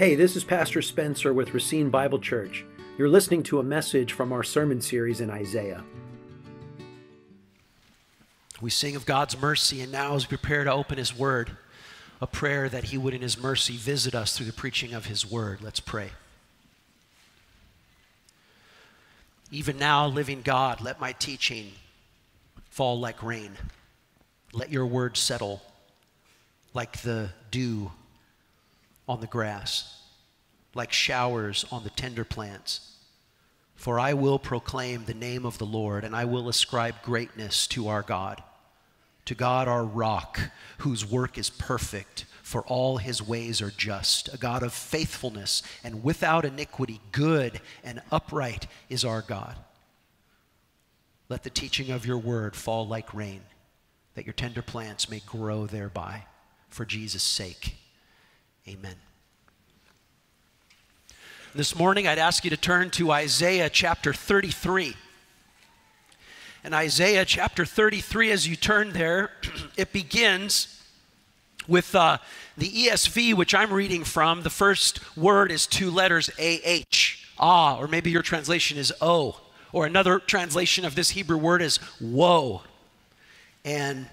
Hey, this is Pastor Spencer with Racine Bible Church. You're listening to a message from our sermon series in Isaiah. We sing of God's mercy, and now as we prepare to open His Word, a prayer that He would in His mercy visit us through the preaching of His Word. Let's pray. Even now, living God, let my teaching fall like rain. Let your word settle like the dew on the grass, like showers on the tender plants. For I will proclaim the name of the Lord, and I will ascribe greatness to our God, to God our rock, whose work is perfect, for all his ways are just, a God of faithfulness and without iniquity, good and upright is our God. Let the teaching of your word fall like rain, that your tender plants may grow thereby. For Jesus' sake, amen. This morning, I'd ask you to turn to Isaiah chapter 33. And Isaiah chapter 33, as you turn there, it begins with uh, the ESV, which I'm reading from. The first word is two letters, A-H, ah, or maybe your translation is O. Or another translation of this Hebrew word is woe. And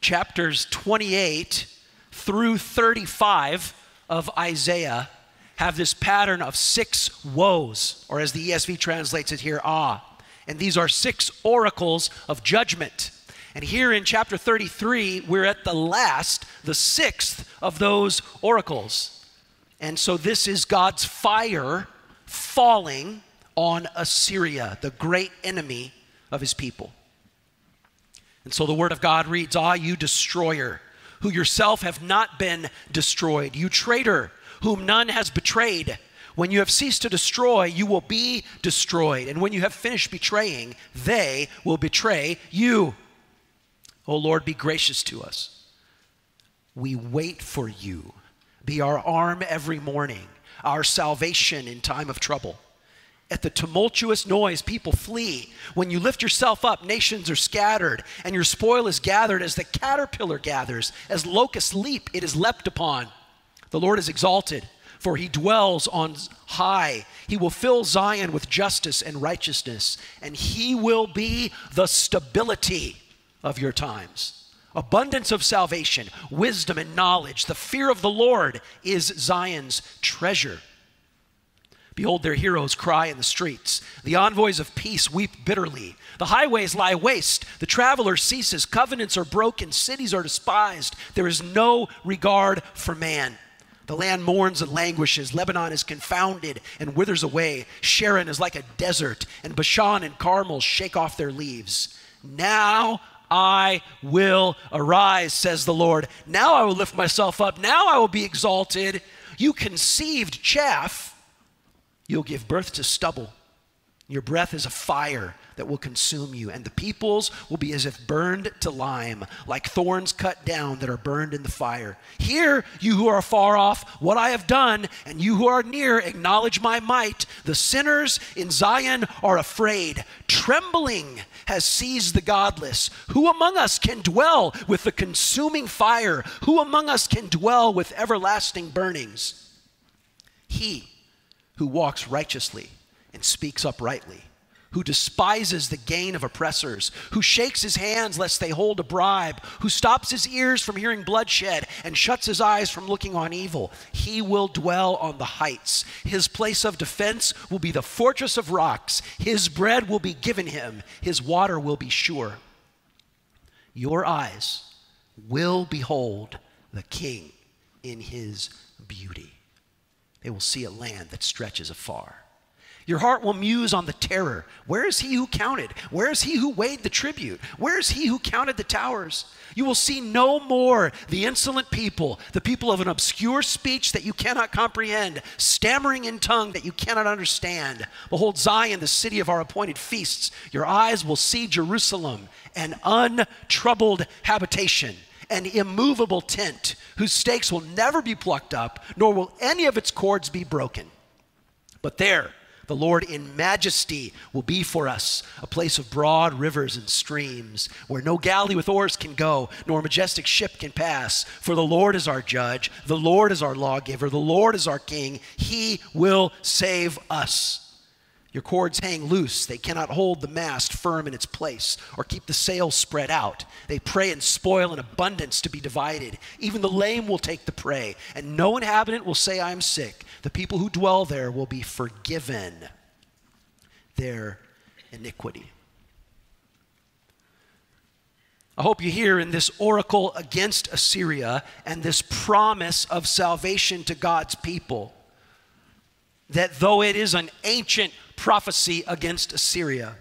chapters 28 through 35 of Isaiah have this pattern of six woes, or as the ESV translates it here, ah. And these are six oracles of judgment. And here in chapter 33, we're at the last, the sixth of those oracles. And so this is God's fire falling on Assyria, the great enemy of his people. And so the word of God reads, Ah, you destroyer, who yourself have not been destroyed, you traitor, whom none has betrayed. When you have ceased to destroy, you will be destroyed. And when you have finished betraying, they will betray you. O Lord, be gracious to us. We wait for you. Be our arm every morning, our salvation in time of trouble. At the tumultuous noise, people flee. When you lift yourself up, nations are scattered, and your spoil is gathered as the caterpillar gathers. As locusts leap, it is leapt upon. The Lord is exalted, for he dwells on high. He will fill Zion with justice and righteousness, and he will be the stability of your times. Abundance of salvation, wisdom, and knowledge. The fear of the Lord is Zion's treasure. Behold, their heroes cry in the streets. The envoys of peace weep bitterly. The highways lie waste. The traveler ceases. Covenants are broken. Cities are despised. There is no regard for man. The land mourns and languishes. Lebanon is confounded and withers away. Sharon is like a desert, and Bashan and Carmel shake off their leaves. Now I will arise, says the Lord. Now I will lift myself up. Now I will be exalted. You conceived chaff You'll give birth to stubble. Your breath is a fire that will consume you, and the peoples will be as if burned to lime, like thorns cut down that are burned in the fire. Hear, you who are far off, what I have done, and you who are near, acknowledge my might. The sinners in Zion are afraid. Trembling has seized the godless. Who among us can dwell with the consuming fire? Who among us can dwell with everlasting burnings? He who walks righteously and speaks uprightly, who despises the gain of oppressors, who shakes his hands lest they hold a bribe, who stops his ears from hearing bloodshed and shuts his eyes from looking on evil. He will dwell on the heights. His place of defense will be the fortress of rocks. His bread will be given him, his water will be sure. Your eyes will behold the king in his beauty they will see a land that stretches afar. Your heart will muse on the terror. Where is he who counted? Where is he who weighed the tribute? Where is he who counted the towers? You will see no more the insolent people, the people of an obscure speech that you cannot comprehend, stammering in tongue that you cannot understand. Behold, Zion, the city of our appointed feasts. Your eyes will see Jerusalem, an untroubled habitation an immovable tent whose stakes will never be plucked up, nor will any of its cords be broken. But there, The Lord in majesty will be for us a place of broad rivers and streams, where no galley with oars can go, nor majestic ship can pass. For the Lord is our judge, the Lord is our lawgiver, the Lord is our king. He will save us. Your cords hang loose. They cannot hold the mast firm in its place or keep the sail spread out. They prey and spoil in abundance to be divided. Even the lame will take the prey, and no inhabitant will say, I am sick. The people who dwell there will be forgiven their iniquity. I hope you hear in this oracle against Assyria and this promise of salvation to God's people that though it is an ancient prophecy against Assyria.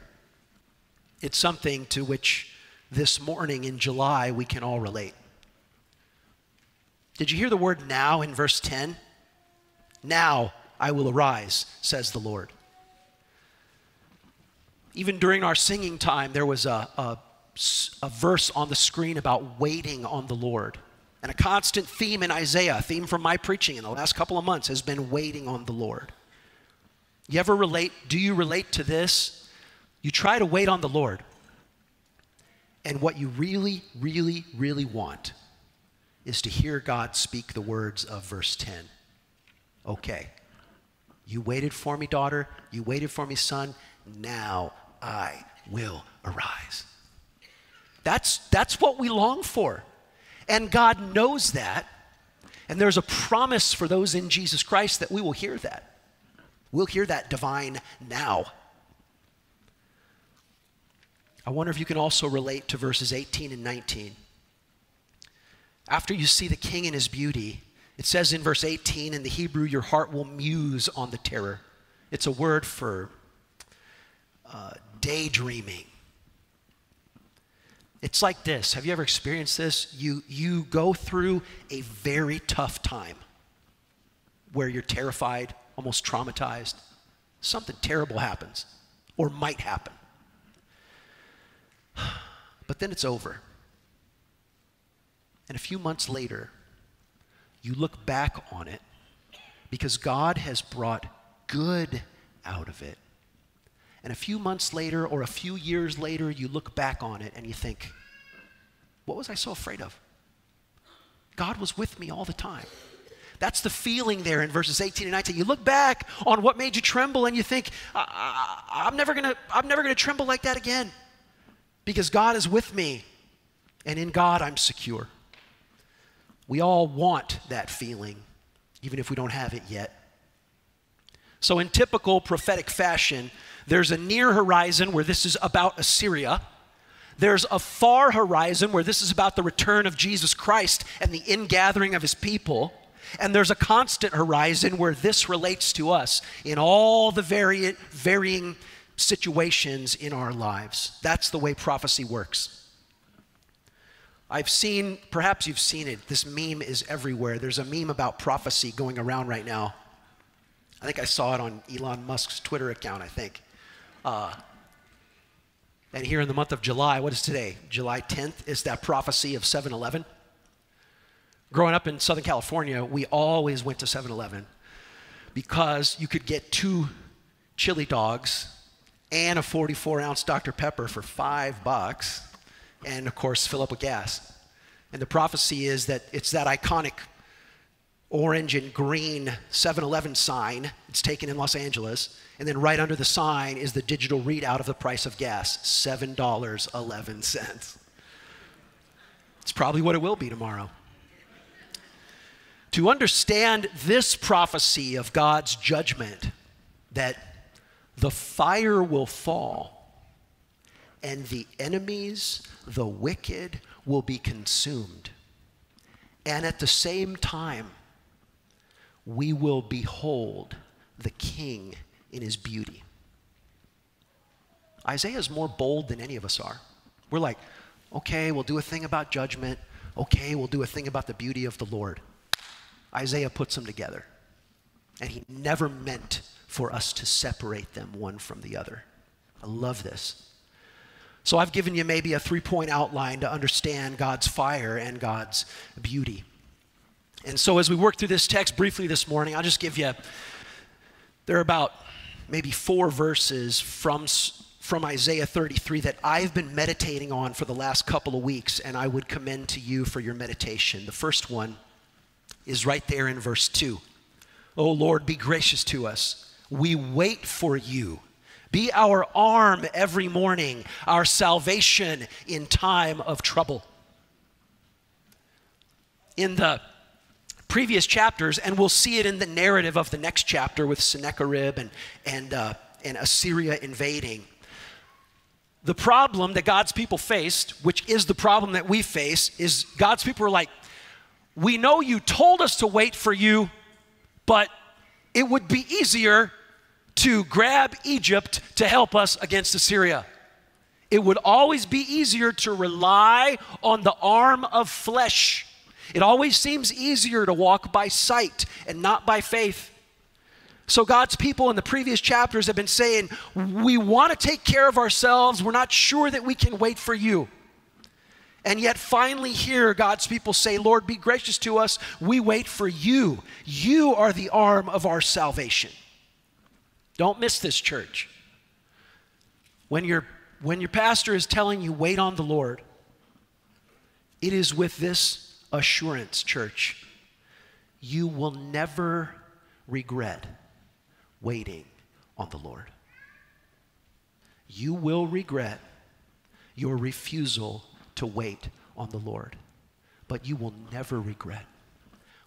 It's something to which this morning in July we can all relate. Did you hear the word now in verse 10? Now I will arise, says the Lord. Even during our singing time, there was a, a, a, verse on the screen about waiting on the Lord. And a constant theme in Isaiah, a theme from my preaching in the last couple of months, has been waiting on the Lord. You ever relate? Do you relate to this? You try to wait on the Lord. And what you really, really, really want is to hear God speak the words of verse 10. Okay, you waited for me, daughter. You waited for me, son. Now I will arise. That's, that's what we long for. And God knows that. And there's a promise for those in Jesus Christ that we will hear that. We'll hear that divine now. I wonder if you can also relate to verses 18 and 19. After you see the king in his beauty, it says in verse 18 in the Hebrew, your heart will muse on the terror. It's a word for uh, daydreaming. It's like this. Have you ever experienced this? You, you go through a very tough time where you're terrified, almost traumatized, something terrible happens or might happen. But then it's over. And a few months later, you look back on it because God has brought good out of it. And a few months later or a few years later, you look back on it and you think, what was I so afraid of? God was with me all the time. That's the feeling there in verses 18 and 19. You look back on what made you tremble and you think, I, am never gonna, I'm never gonna tremble like that again. Because God is with me, and in God I'm secure. We all want that feeling, even if we don't have it yet. So, in typical prophetic fashion, there's a near horizon where this is about Assyria. There's a far horizon where this is about the return of Jesus Christ and the ingathering of his people. And there's a constant horizon where this relates to us in all the vari- varying situations in our lives. That's the way prophecy works. I've seen, perhaps you've seen it, this meme is everywhere. There's a meme about prophecy going around right now. I think I saw it on Elon Musk's Twitter account, I think. Uh, and here in the month of July, what is today? July 10th is that prophecy of 7 Eleven. Growing up in Southern California, we always went to 7 Eleven because you could get two chili dogs and a 44 ounce Dr. Pepper for five bucks, and of course, fill up with gas. And the prophecy is that it's that iconic orange and green 7 Eleven sign. It's taken in Los Angeles. And then right under the sign is the digital readout of the price of gas $7.11. It's probably what it will be tomorrow. To understand this prophecy of God's judgment, that the fire will fall and the enemies, the wicked, will be consumed. And at the same time, we will behold the king in his beauty. Isaiah is more bold than any of us are. We're like, okay, we'll do a thing about judgment. Okay, we'll do a thing about the beauty of the Lord. Isaiah puts them together. And he never meant for us to separate them one from the other. I love this. So I've given you maybe a three point outline to understand God's fire and God's beauty. And so as we work through this text briefly this morning, I'll just give you, there are about maybe four verses from, from Isaiah 33 that I've been meditating on for the last couple of weeks, and I would commend to you for your meditation. The first one is right there in verse 2. Oh Lord, be gracious to us. We wait for you. Be our arm every morning, our salvation in time of trouble. In the previous chapters, and we'll see it in the narrative of the next chapter with Sennacherib and, and, uh, and Assyria invading. The problem that God's people faced, which is the problem that we face, is God's people are like, We know you told us to wait for you, but it would be easier to grab Egypt to help us against Assyria. It would always be easier to rely on the arm of flesh. It always seems easier to walk by sight and not by faith. So, God's people in the previous chapters have been saying, We want to take care of ourselves. We're not sure that we can wait for you. And yet, finally, here, God's people say, Lord, be gracious to us. We wait for you. You are the arm of our salvation. Don't miss this, church. When, your when your pastor is telling you, wait on the Lord, it is with this assurance, church. You will never regret waiting on the Lord. You will regret your refusal to wait on the Lord, but you will never regret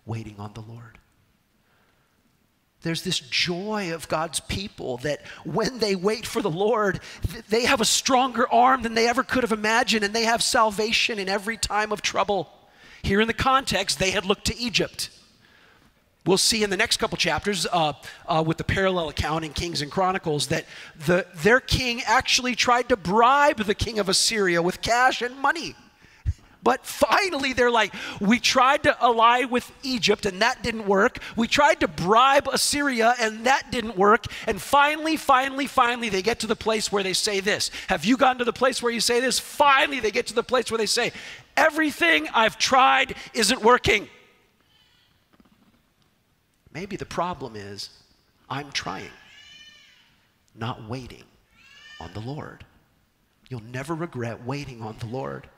waiting on the Lord. There's this joy of God's people that when they wait for the Lord, they have a stronger arm than they ever could have imagined, and they have salvation in every time of trouble. Here in the context, they had looked to Egypt. We'll see in the next couple chapters uh, uh, with the parallel account in Kings and Chronicles that the, their king actually tried to bribe the king of Assyria with cash and money. But finally, they're like, we tried to ally with Egypt and that didn't work. We tried to bribe Assyria and that didn't work. And finally, finally, finally, they get to the place where they say this. Have you gotten to the place where you say this? Finally, they get to the place where they say, everything I've tried isn't working. Maybe the problem is I'm trying, not waiting on the Lord. You'll never regret waiting on the Lord.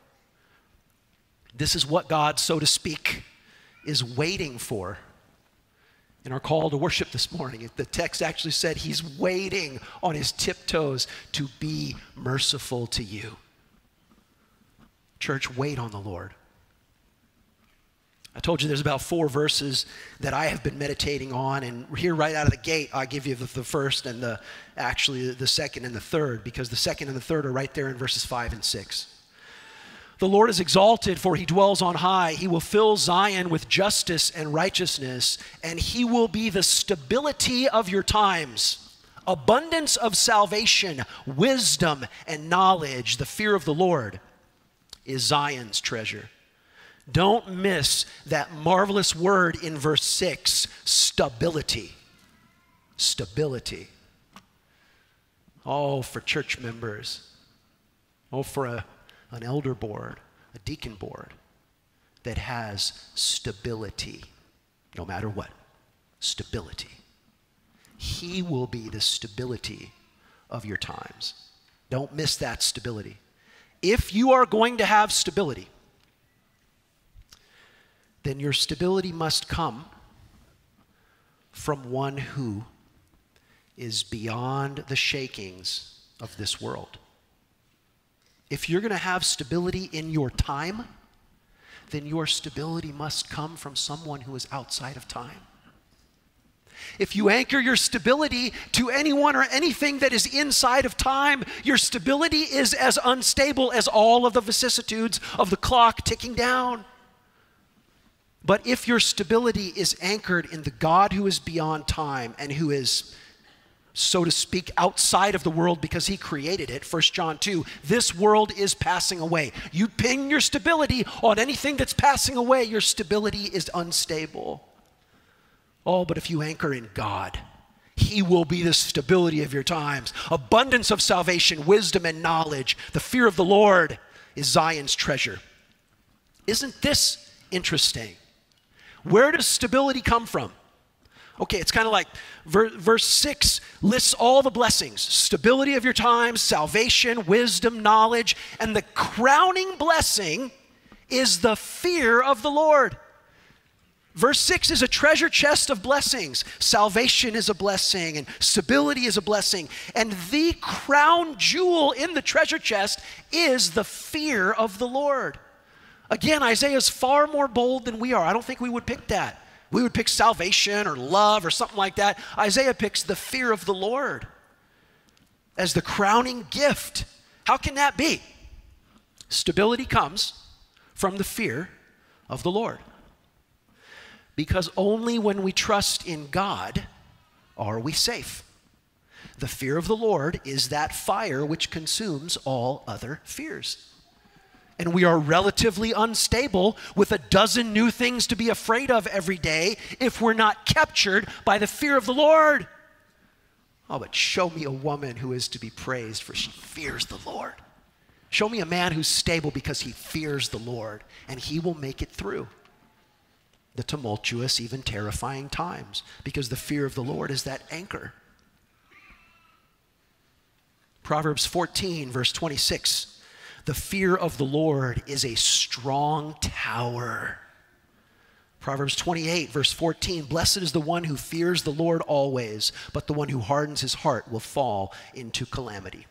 This is what God, so to speak, is waiting for. In our call to worship this morning, the text actually said he's waiting on his tiptoes to be merciful to you. Church, wait on the Lord. I told you there's about four verses that I have been meditating on, and here right out of the gate, I give you the, the, first and the actually the second and the third, because the second and the third are right there in verses five and six. The Lord is exalted, for he dwells on high. He will fill Zion with justice and righteousness, and he will be the stability of your times. Abundance of salvation, wisdom, and knowledge, the fear of the Lord is Zion's treasure. Don't miss that marvelous word in verse 6 stability. Stability. Oh, for church members. Oh, for a an elder board, a deacon board that has stability, no matter what. Stability. He will be the stability of your times. Don't miss that stability. If you are going to have stability, then your stability must come from one who is beyond the shakings of this world. If you're going to have stability in your time, then your stability must come from someone who is outside of time. If you anchor your stability to anyone or anything that is inside of time, your stability is as unstable as all of the vicissitudes of the clock ticking down. But if your stability is anchored in the God who is beyond time and who is so to speak, outside of the world because he created it. 1 John 2 this world is passing away. You pin your stability on anything that's passing away, your stability is unstable. Oh, but if you anchor in God, he will be the stability of your times. Abundance of salvation, wisdom, and knowledge. The fear of the Lord is Zion's treasure. Isn't this interesting? Where does stability come from? Okay, it's kind of like ver- verse 6 lists all the blessings stability of your times, salvation, wisdom, knowledge, and the crowning blessing is the fear of the Lord. Verse 6 is a treasure chest of blessings. Salvation is a blessing, and stability is a blessing. And the crown jewel in the treasure chest is the fear of the Lord. Again, Isaiah is far more bold than we are. I don't think we would pick that. We would pick salvation or love or something like that. Isaiah picks the fear of the Lord as the crowning gift. How can that be? Stability comes from the fear of the Lord. Because only when we trust in God are we safe. The fear of the Lord is that fire which consumes all other fears. And we are relatively unstable with a dozen new things to be afraid of every day if we're not captured by the fear of the Lord. Oh, but show me a woman who is to be praised for she fears the Lord. Show me a man who's stable because he fears the Lord, and he will make it through the tumultuous, even terrifying times, because the fear of the Lord is that anchor. Proverbs 14, verse 26 The fear of the Lord is a strong tower. Proverbs 28, verse 14 Blessed is the one who fears the Lord always, but the one who hardens his heart will fall into calamity.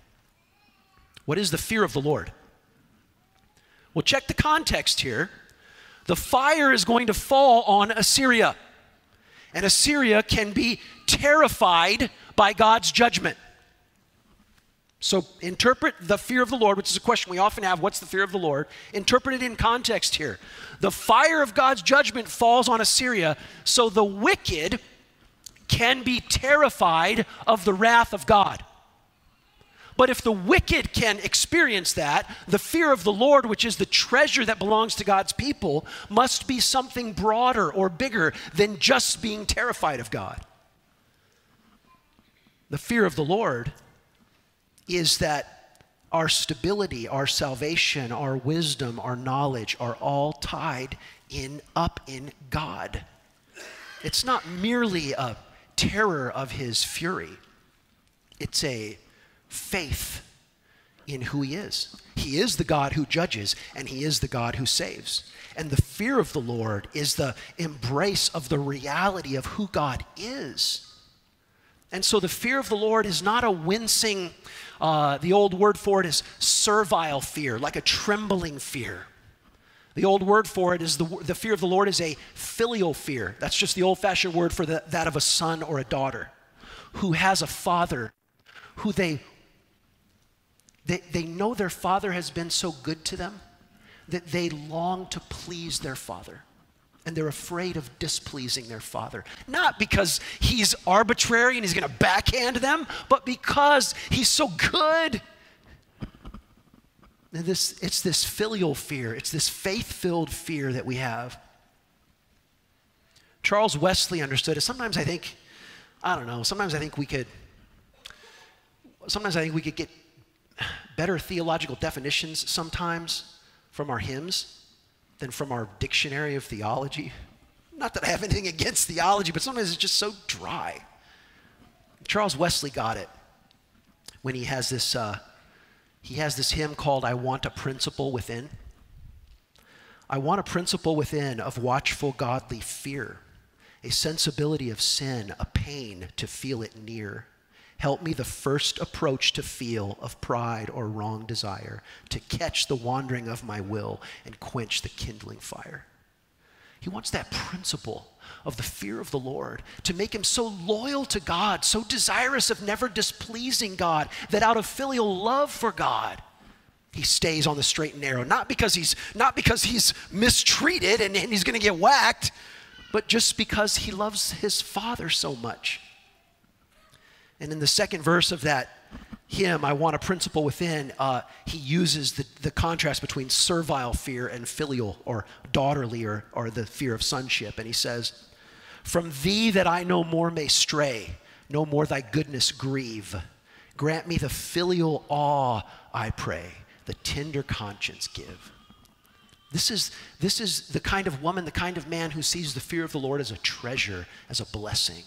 What is the fear of the Lord? Well, check the context here the fire is going to fall on Assyria. And Assyria can be terrified by God's judgment. So interpret the fear of the Lord, which is a question we often have what's the fear of the Lord? Interpret it in context here. The fire of God's judgment falls on Assyria, so the wicked can be terrified of the wrath of God. But if the wicked can experience that, the fear of the Lord, which is the treasure that belongs to God's people, must be something broader or bigger than just being terrified of God. The fear of the Lord is that our stability, our salvation, our wisdom, our knowledge are all tied in up in God. It's not merely a terror of his fury. It's a faith in who He is. He is the God who judges, and He is the God who saves. And the fear of the Lord is the embrace of the reality of who God is. And so the fear of the Lord is not a wincing, uh, the old word for it is servile fear, like a trembling fear. The old word for it is the, the fear of the Lord is a filial fear. That's just the old fashioned word for the, that of a son or a daughter who has a father who they they, they know their father has been so good to them that they long to please their father. And they're afraid of displeasing their father. Not because he's arbitrary and he's going to backhand them, but because he's so good. And this, it's this filial fear, it's this faith filled fear that we have. Charles Wesley understood it. Sometimes I think, I don't know, sometimes I think we could, sometimes I think we could get better theological definitions sometimes from our hymns than from our dictionary of theology. Not that I have anything against theology, but sometimes it's just so dry. Charles Wesley got it when he has this, uh, he has this hymn called I Want a Principle Within. I want a principle within of watchful godly fear, a sensibility of sin, a pain to feel it near Help me the first approach to feel of pride or wrong desire, to catch the wandering of my will and quench the kindling fire. He wants that principle of the fear of the Lord to make him so loyal to God, so desirous of never displeasing God, that out of filial love for God, he stays on the straight and narrow. Not because he's, not because he's mistreated and, and he's going to get whacked, but just because he loves his father so much. And in the second verse of that hymn, I Want a Principle Within, uh, he uses the, the contrast between servile fear and filial or daughterly or, or the fear of sonship. And he says, From thee that I no more may stray, no more thy goodness grieve. Grant me the filial awe, I pray, the tender conscience give. This is, this is the kind of woman, the kind of man who sees the fear of the Lord as a treasure, as a blessing.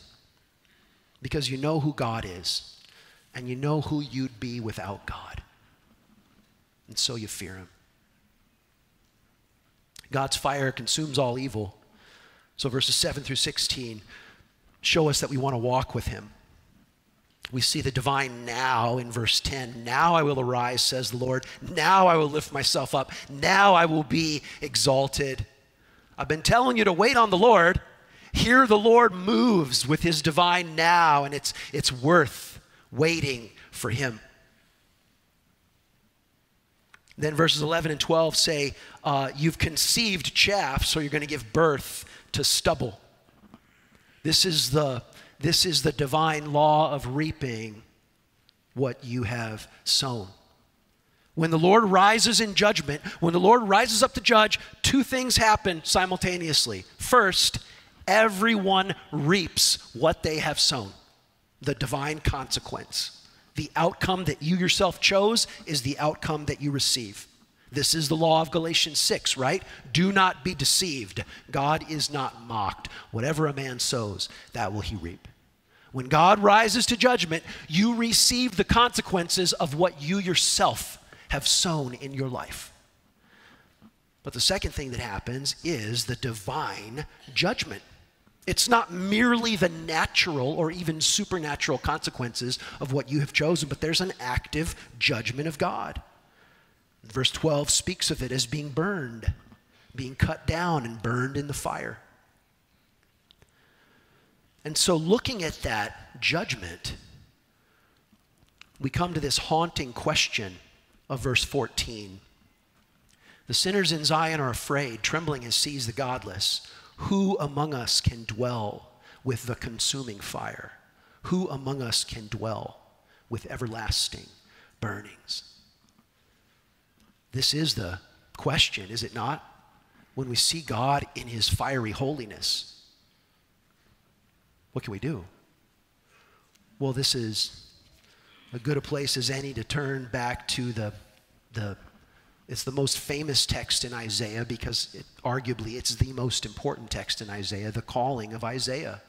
Because you know who God is and you know who you'd be without God. And so you fear him. God's fire consumes all evil. So verses 7 through 16 show us that we want to walk with him. We see the divine now in verse 10. Now I will arise, says the Lord. Now I will lift myself up. Now I will be exalted. I've been telling you to wait on the Lord. Here the Lord moves with his divine now, and it's, it's worth waiting for him. Then verses 11 and 12 say, uh, You've conceived chaff, so you're going to give birth to stubble. This is the this is the divine law of reaping what you have sown. When the Lord rises in judgment, when the Lord rises up to judge, two things happen simultaneously. First, everyone reaps what they have sown, the divine consequence. The outcome that you yourself chose is the outcome that you receive. This is the law of Galatians 6, right? Do not be deceived. God is not mocked. Whatever a man sows, that will he reap. When God rises to judgment, you receive the consequences of what you yourself have sown in your life. But the second thing that happens is the divine judgment. It's not merely the natural or even supernatural consequences of what you have chosen, but there's an active judgment of God. Verse 12 speaks of it as being burned, being cut down and burned in the fire. And so, looking at that judgment, we come to this haunting question of verse 14. The sinners in Zion are afraid, trembling as sees the godless. Who among us can dwell with the consuming fire? Who among us can dwell with everlasting burnings? This is the question, is it not? When we see God in his fiery holiness, what can we do? Well, this is as good a place as any to turn back to the, the it's the most famous text in Isaiah because it, arguably it's the most important text in Isaiah, the calling of Isaiah.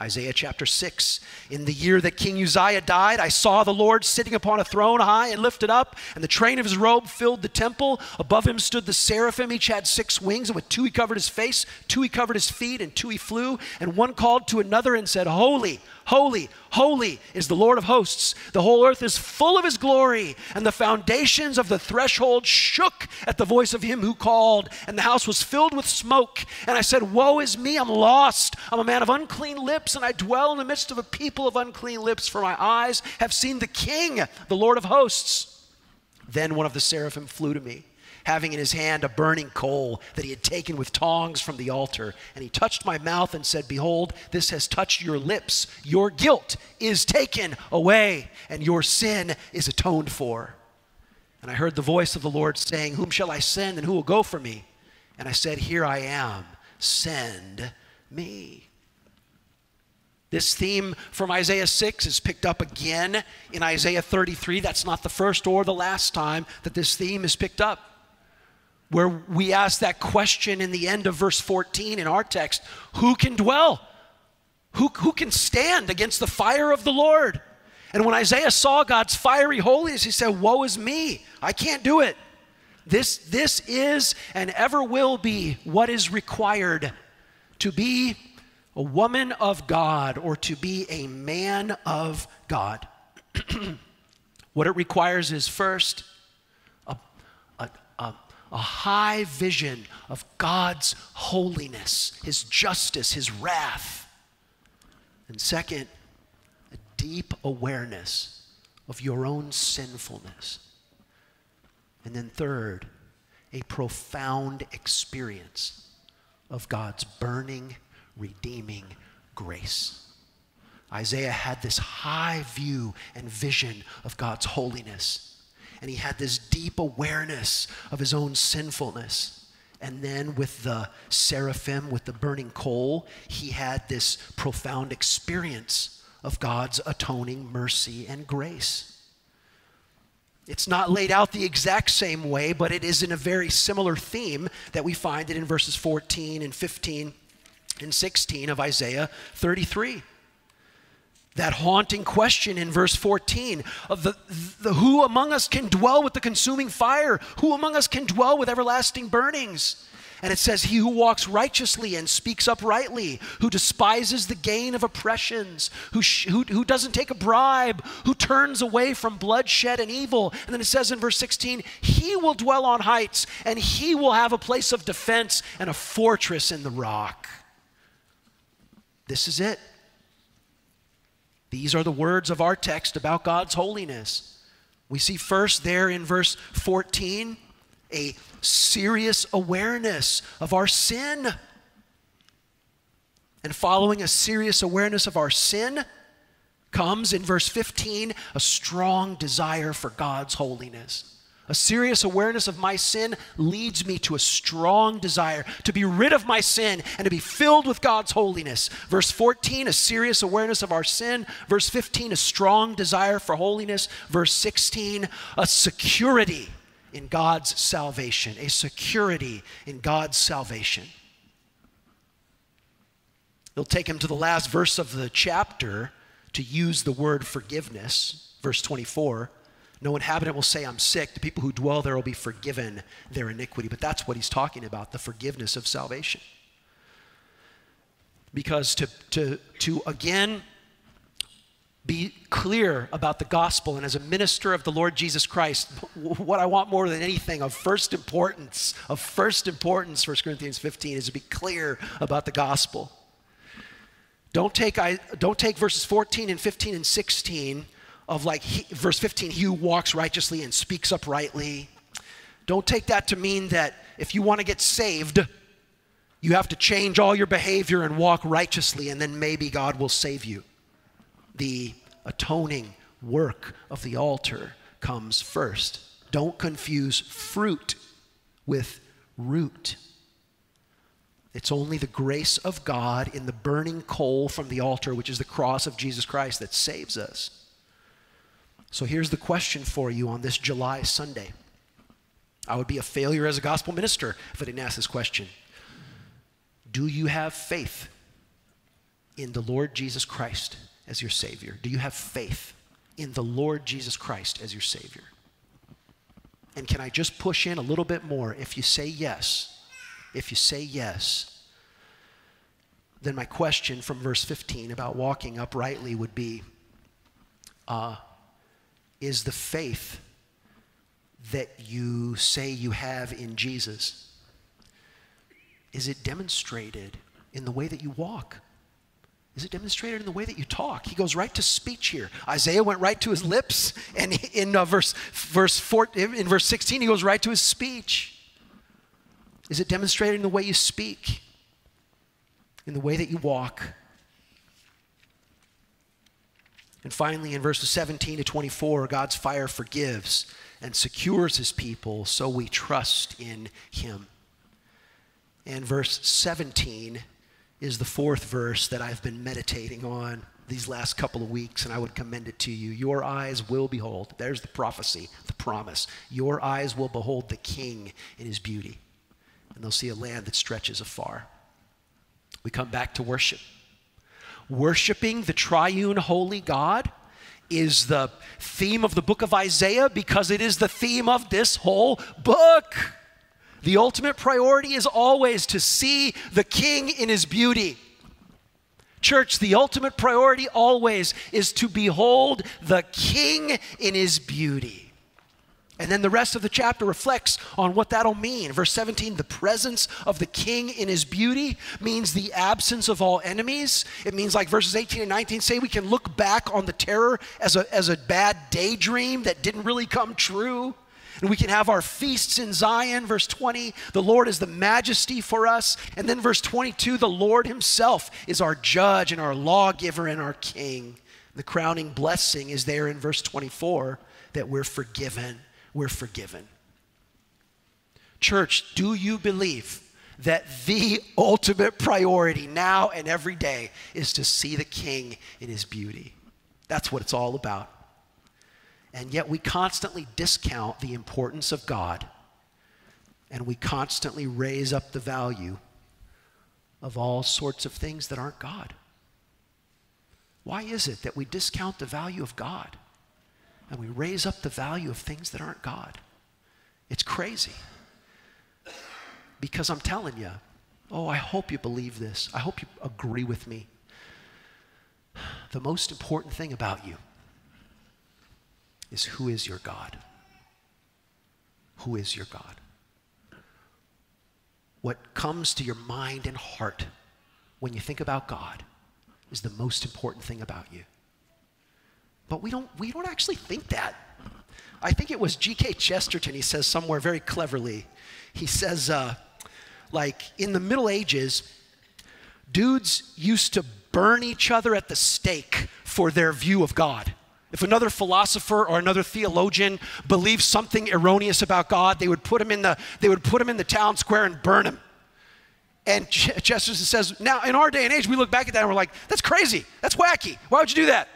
Isaiah chapter 6. In the year that King Uzziah died, I saw the Lord sitting upon a throne high and lifted up, and the train of his robe filled the temple. Above him stood the seraphim. Each had six wings, and with two he covered his face, two he covered his feet, and two he flew. And one called to another and said, Holy, Holy, holy is the Lord of hosts. The whole earth is full of his glory. And the foundations of the threshold shook at the voice of him who called, and the house was filled with smoke. And I said, Woe is me, I'm lost. I'm a man of unclean lips, and I dwell in the midst of a people of unclean lips, for my eyes have seen the King, the Lord of hosts. Then one of the seraphim flew to me having in his hand a burning coal that he had taken with tongs from the altar. And he touched my mouth and said, Behold, this has touched your lips. Your guilt is taken away, and your sin is atoned for. And I heard the voice of the Lord saying, Whom shall I send, and who will go for me? And I said, Here I am, send me. This theme from Isaiah 6 is picked up again in Isaiah 33. That's not the first or the last time that this theme is picked up where we ask that question in the end of verse 14 in our text who can dwell? Who, who can stand against the fire of the Lord? And when Isaiah saw God's fiery holiness, he said, Woe is me, I can't do it. This, this is and ever will be what is required to be a woman of God or to be a man of God. what it requires is first a, a, a, a high vision of God's holiness, His justice, His wrath. And second, a deep awareness of your own sinfulness. And then third, a profound experience of God's burning, redeeming grace. Isaiah had this high view and vision of God's holiness and he had this deep awareness of his own sinfulness. And then with the seraphim, with the burning coal, he had this profound experience of God's atoning mercy and grace. It's not laid out the exact same way, but it is in a very similar theme that we find it in verses 14 and 15 and 16 of Isaiah 33. That haunting question in verse 14 of the, the who among us can dwell with the consuming fire? Who among us can dwell with everlasting burnings? And it says, He who walks righteously and speaks uprightly, who despises the gain of oppressions, who, sh- who, who doesn't take a bribe, who turns away from bloodshed and evil. And then it says in verse 16, He will dwell on heights, and He will have a place of defense and a fortress in the rock. This is it. These are the words of our text about God's holiness. We see first there in verse 14 a serious awareness of our sin. And following a serious awareness of our sin comes in verse 15 a strong desire for God's holiness. A serious awareness of my sin leads me to a strong desire to be rid of my sin and to be filled with God's holiness. Verse 14, a serious awareness of our sin. Verse 15, a strong desire for holiness. Verse 16, a security in God's salvation, a security in God's salvation. He'll take him to the last verse of the chapter to use the word forgiveness, verse 24. No inhabitant will say, I'm sick. The people who dwell there will be forgiven their iniquity. But that's what he's talking about the forgiveness of salvation. Because to, to, to again be clear about the gospel and as a minister of the Lord Jesus Christ, what I want more than anything of first importance, of first importance, 1 Corinthians 15, is to be clear about the gospel. Don't take, I, don't take verses 14 and 15 and 16 of like he, verse 15, he who walks righteously and speaks uprightly. Don't take that to mean that if you want to get saved, you have to change all your behavior and walk righteously, and then maybe God will save you the atoning work of the altar comes first. Don't confuse fruit with root. It's only the grace of God in the burning coal from the altar, which is the cross of Jesus Christ, that saves us. So here's the question for you on this July Sunday. I would be a failure as a gospel minister if I didn't ask this question. Do you have faith in the Lord Jesus Christ as your Savior? Do you have faith in the Lord Jesus Christ as your Savior? And can I just push in a little bit more? If you say yes, if you say yes, then my question from verse 15 about walking uprightly would be uh, Is the faith that you say you have in Jesus, is it demonstrated in the way that you walk? Is it demonstrated in the way that you talk? He goes right to speech here. Isaiah went right to his lips, and in uh, verse verse four, in verse 16, he goes right to his speech. Is it demonstrated in the way you speak, in the way that you walk? And finally, in verses 17 to 24, God's fire forgives and secures his people, so we trust in him. And verse 17 is the fourth verse that I've been meditating on these last couple of weeks, and I would commend it to you. Your eyes will behold, there's the prophecy, the promise. Your eyes will behold the King in his beauty, and they'll see a land that stretches afar. We come back to worship. Worshiping the triune holy God is the theme of the book of Isaiah because it is the theme of this whole book. The ultimate priority is always to see the king in his beauty. Church, the ultimate priority always is to behold the king in his beauty. And then the rest of the chapter reflects on what that'll mean. Verse 17, the presence of the king in his beauty means the absence of all enemies. It means, like verses 18 and 19 say, we can look back on the terror as a, as a bad daydream that didn't really come true. And we can have our feasts in Zion. Verse 20, the Lord is the majesty for us. And then verse 22, the Lord himself is our judge and our lawgiver and our king. The crowning blessing is there in verse 24 that we're forgiven. We're forgiven. Church, do you believe that the ultimate priority now and every day is to see the king in his beauty? That's what it's all about. And yet we constantly discount the importance of God and we constantly raise up the value of all sorts of things that aren't God. Why is it that we discount the value of God and we raise up the value of things that aren't God? It's crazy. Because I'm telling you, oh, I hope you believe this. I hope you agree with me. The most important thing about you is who is your God? Who is your God? What comes to your mind and heart when you think about God is the most important thing about you. But we don't, we don't actually think that. I think it was G.K. Chesterton, he says somewhere very cleverly. He says, uh, like, in the Middle Ages, dudes used to burn each other at the stake for their view of God. If another philosopher or another theologian believed something erroneous about God, they would put him in the, they would put him in the town square and burn him. And Chesterton says, now in our day and age, we look back at that and we're like, that's crazy. That's wacky. Why would you do that?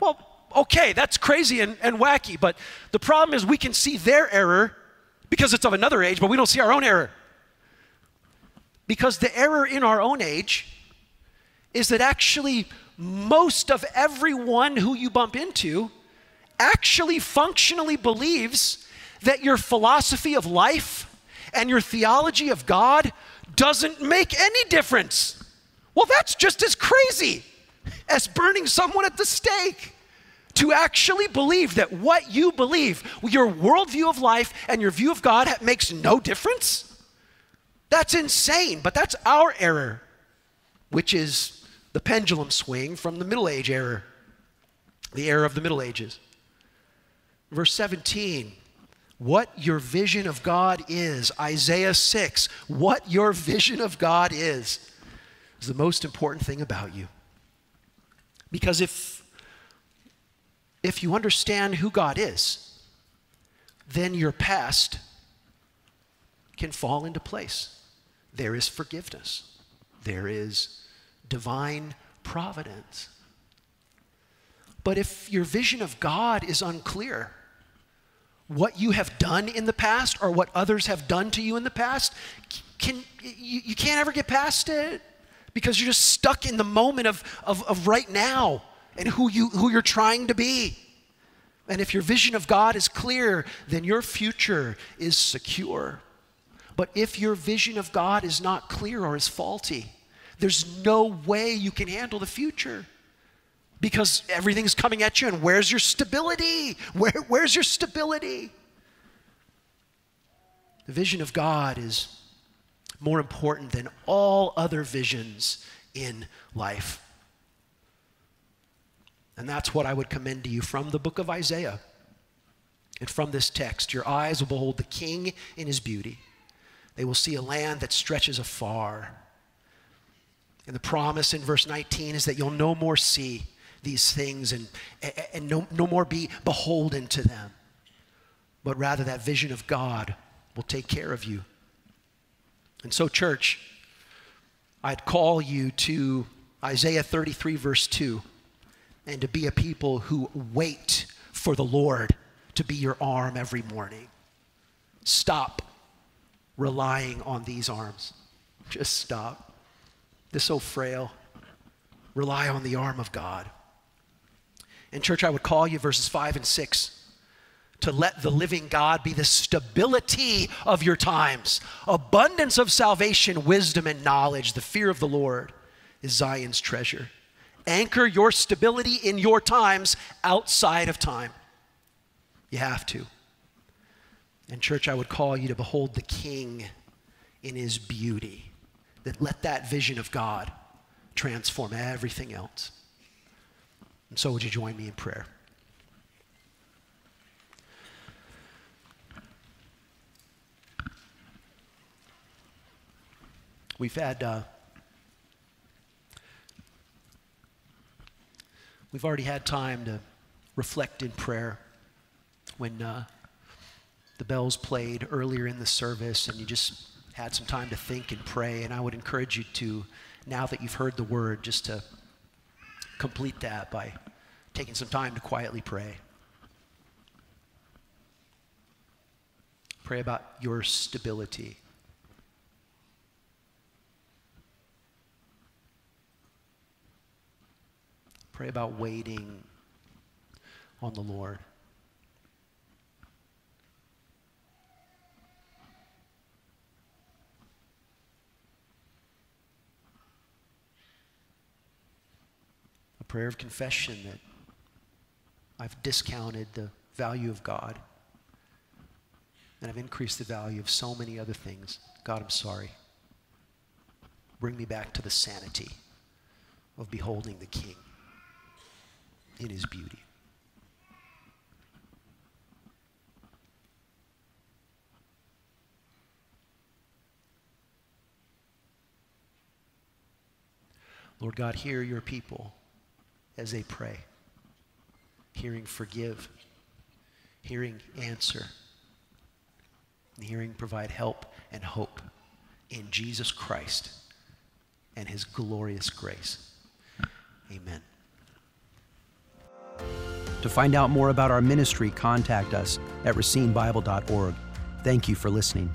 Well, okay, that's crazy and, and wacky, but the problem is we can see their error because it's of another age, but we don't see our own error. Because the error in our own age is that actually most of everyone who you bump into actually functionally believes that your philosophy of life and your theology of God doesn't make any difference. Well, that's just as crazy as burning someone at the stake. To actually believe that what you believe, your worldview of life and your view of God, makes no difference? That's insane, but that's our error, which is the pendulum swing from the Middle Age error, the era of the Middle Ages. Verse 17 what your vision of God is. Isaiah 6, what your vision of God is, is the most important thing about you. Because if, if you understand who God is, then your past can fall into place. There is forgiveness, there is divine providence. But if your vision of God is unclear, what you have done in the past or what others have done to you in the past, can, you, you can't ever get past it because you're just stuck in the moment of, of, of right now and who, you, who you're trying to be. And if your vision of God is clear, then your future is secure. But if your vision of God is not clear or is faulty, there's no way you can handle the future because everything's coming at you and where's your stability Where, where's your stability the vision of god is more important than all other visions in life. And that's what i would commend to you from the book of isaiah and from this text. Your eyes will behold the king in his beauty. They will see a land that stretches afar. And the promise in verse 19 is that you'll no more see these things and, and no, no more be beholden to them, but rather that vision of God will take care of you. And so, church, I'd call you to Isaiah 33, verse 2, and to be a people who wait for the Lord to be your arm every morning. Stop relying on these arms. Just stop. They're so frail. Rely on the arm of God. In church, I would call you verses 5 and 6 to let the living God be the stability of your times, abundance of salvation, wisdom, and knowledge. The fear of the Lord is Zion's treasure. Anchor your stability in your times outside of time. You have to. And, church, I would call you to behold the King in his beauty. That let that vision of God transform everything else. And so, would you join me in prayer? We've had, uh, we've already had time to reflect in prayer when uh, the bells played earlier in the service and you just had some time to think and pray. And I would encourage you to, now that you've heard the word, just to complete that by taking some time to quietly pray. Pray about your stability. Pray about waiting on the Lord. A prayer of confession that I've discounted the value of God and I've increased the value of so many other things. God, I'm sorry. Bring me back to the sanity of beholding the King in his beauty. Lord God, hear your people as they pray, hearing forgive, hearing answer, hearing provide help and hope in Jesus Christ and his glorious grace. Amen. To find out more about our ministry, contact us at racinebible.org. Thank you for listening.